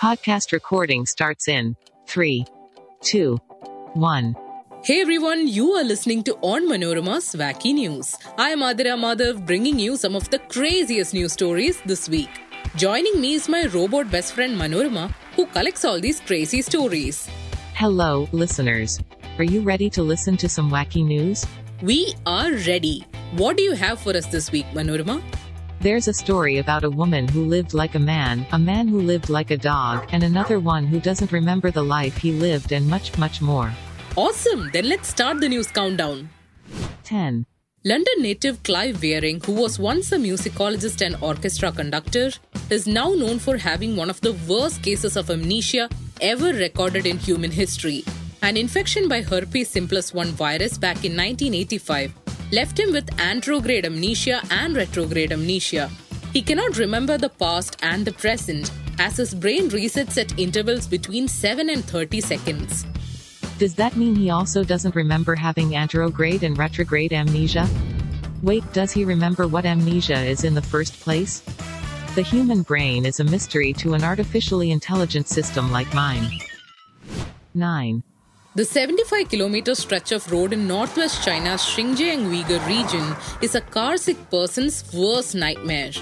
Podcast recording starts in three, two, one. Hey everyone, you are listening to Onmanorama's Wacky News. I am Athira Madhav bringing you some of the craziest news stories this week. Joining me is my robot best friend Manorama, who collects all these crazy stories. Hello, listeners. Are you ready to listen to some wacky news? We are ready. What do you have for us this week, Manorama? There's a story about a woman who lived like a man, a man who lived like a dog, and another one who doesn't remember the life he lived, and much, much more. Awesome! Then let's start the news countdown. 10. London native Clive Wearing, who was once a musicologist and orchestra conductor, is now known for having one of the worst cases of amnesia ever recorded in human history. An infection by herpes simplex 1 virus back in 1985 left him with anterograde amnesia and retrograde amnesia. He cannot remember the past and the present as his brain resets at intervals between 7 and 30 seconds. Does that mean he also doesn't remember having anterograde and retrograde amnesia? Wait, does he remember what amnesia is in the first place? The human brain is a mystery to an artificially intelligent system like mine. 9. The 75 kilometer stretch of road in northwest China's Xinjiang Uyghur region is a car sick person's worst nightmare.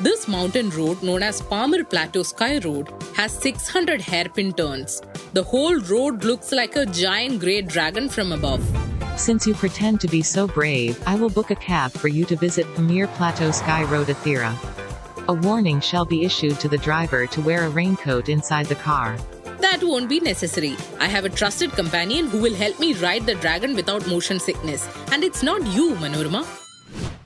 This mountain road, known as Pamir Plateau Sky Road, has 600 hairpin turns. The whole road looks like a giant grey dragon from above. Since you pretend to be so brave, I will book a cab for you to visit Pamir Plateau Sky Road Athira. A warning shall be issued to the driver to wear a raincoat inside the car. That won't be necessary. I have a trusted companion who will help me ride the dragon without motion sickness. And it's not you, Manorama.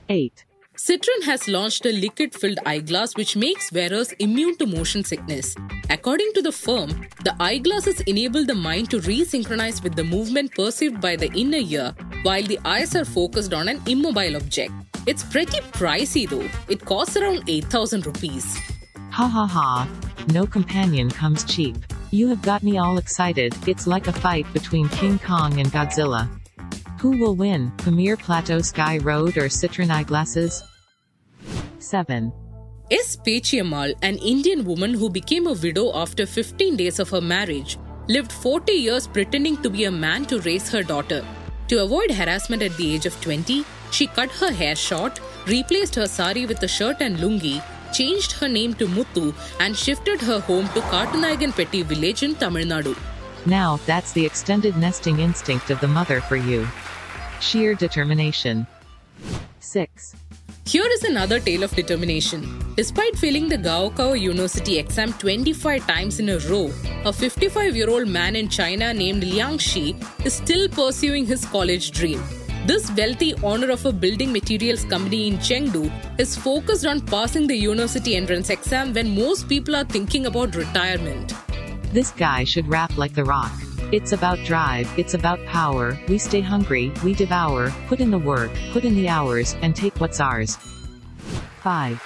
8. Citroen has launched a liquid filled eyeglass which makes wearers immune to motion sickness. According to the firm, the eyeglasses enable the mind to resynchronize with the movement perceived by the inner ear while the eyes are focused on an immobile object. It's pretty pricey though. It costs around 8000 rupees. Ha ha ha. No companion comes cheap. You have got me all excited, it's like a fight between King Kong and Godzilla. Who will win, Pamir Plateau Sky Road or Citroen Eyeglasses? 7. S. Pechiamal, an Indian woman who became a widow after 15 days of her marriage, lived 40 years pretending to be a man to raise her daughter. To avoid harassment at the age of 20, she cut her hair short, replaced her sari with a shirt and lungi, changed her name to Muthu, and shifted her home to Petty village in Tamil Nadu. Now, that's the extended nesting instinct of the mother for you. Sheer determination. 6. Here is another tale of determination. Despite failing the Gaokao University exam 25 times in a row, a 55 year old man in China named Liang Shi is still pursuing his college dream. This wealthy owner of a building materials company in Chengdu is focused on passing the university entrance exam when most people are thinking about retirement. This guy should rap like The Rock. It's about drive, it's about power, we stay hungry, we devour, put in the work, put in the hours, and take what's ours. 5.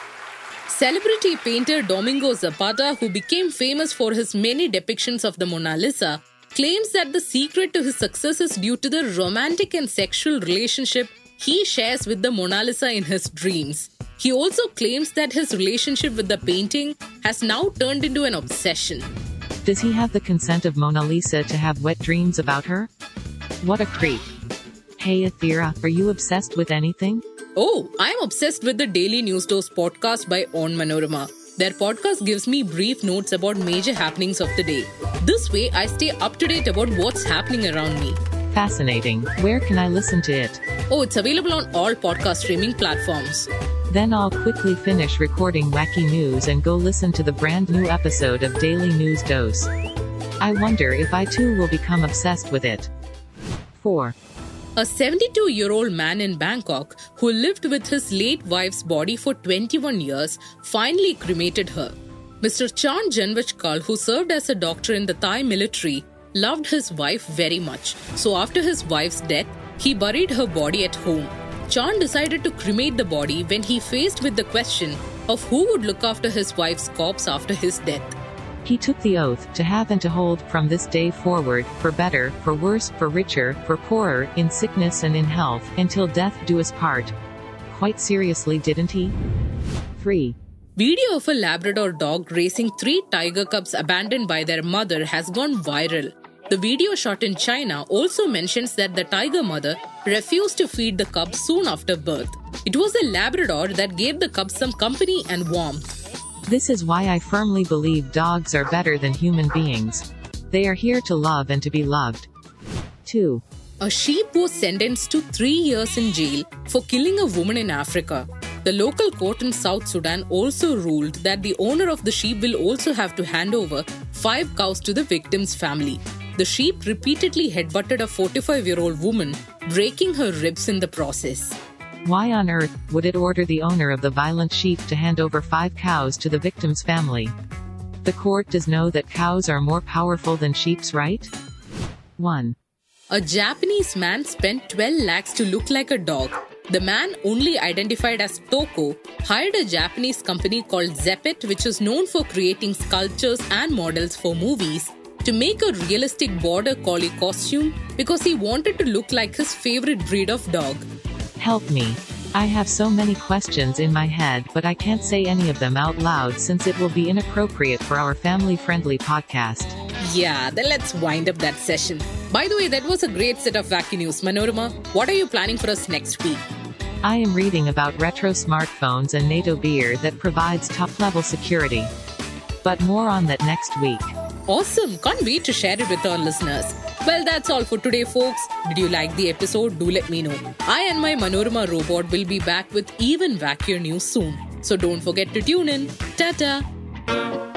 Celebrity painter Domingo Zapata, who became famous for his many depictions of the Mona Lisa, claims that the secret to his success is due to the romantic and sexual relationship he shares with the Mona Lisa in his dreams. He also claims that his relationship with the painting has now turned into an obsession. Does he have the consent of Mona Lisa to have wet dreams about her? What a creep. Hey Athira, are you obsessed with anything? Oh, I'm obsessed with the Daily News Dose podcast by Onmanorama. Their podcast gives me brief notes about major happenings of the day. This way, I stay up to date about what's happening around me. Fascinating. Where can I listen to it? Oh, it's available on all podcast streaming platforms. Then I'll quickly finish recording wacky news and go listen to the brand new episode of Daily News Dose. I wonder if I too will become obsessed with it. 4. A 72 year old man in Bangkok who lived with his late wife's body for 21 years finally cremated her. Mr. Chan Janvachkal, who served as a doctor in the Thai military, loved his wife very much. So after his wife's death, he buried her body at home. Chan decided to cremate the body when he faced with the question of who would look after his wife's corpse after his death. He took the oath to have and to hold from this day forward, for better, for worse, for richer, for poorer, in sickness and in health, until death do us part. Quite seriously, didn't he? 3. Video of a Labrador dog racing three tiger cubs abandoned by their mother has gone viral. The video shot in China also mentions that the tiger mother refused to feed the cubs soon after birth. It was a Labrador that gave the cubs some company and warmth. This is why I firmly believe dogs are better than human beings. They are here to love and to be loved. 2. A sheep was sentenced to three years in jail for killing a woman in Africa. The local court in South Sudan also ruled that the owner of the sheep will also have to hand over five cows to the victim's family. The sheep repeatedly headbutted a 45 year old woman, breaking her ribs in the process. Why on earth would it order the owner of the violent sheep to hand over five cows to the victim's family? The court does know that cows are more powerful than sheep's right? 1. A Japanese man spent 12 lakhs to look like a dog the man, only identified as Toco, hired a Japanese company called Zeppet, which is known for creating sculptures and models for movies, to make a realistic border collie costume because he wanted to look like his favorite breed of dog. Help me. I have so many questions in my head, but I can't say any of them out loud since it will be inappropriate for our family friendly podcast. Yeah, then let's wind up that session. By the way, that was a great set of wacky news. Manorama, what are you planning for us next week? I am reading about retro smartphones and NATO beer that provides top level security. But more on that next week. Awesome! Can't wait to share it with our listeners. Well, that's all for today, folks. Did you like the episode? Do let me know. I and my Manorama robot will be back with even wackier news soon. So don't forget to tune in. Ta ta!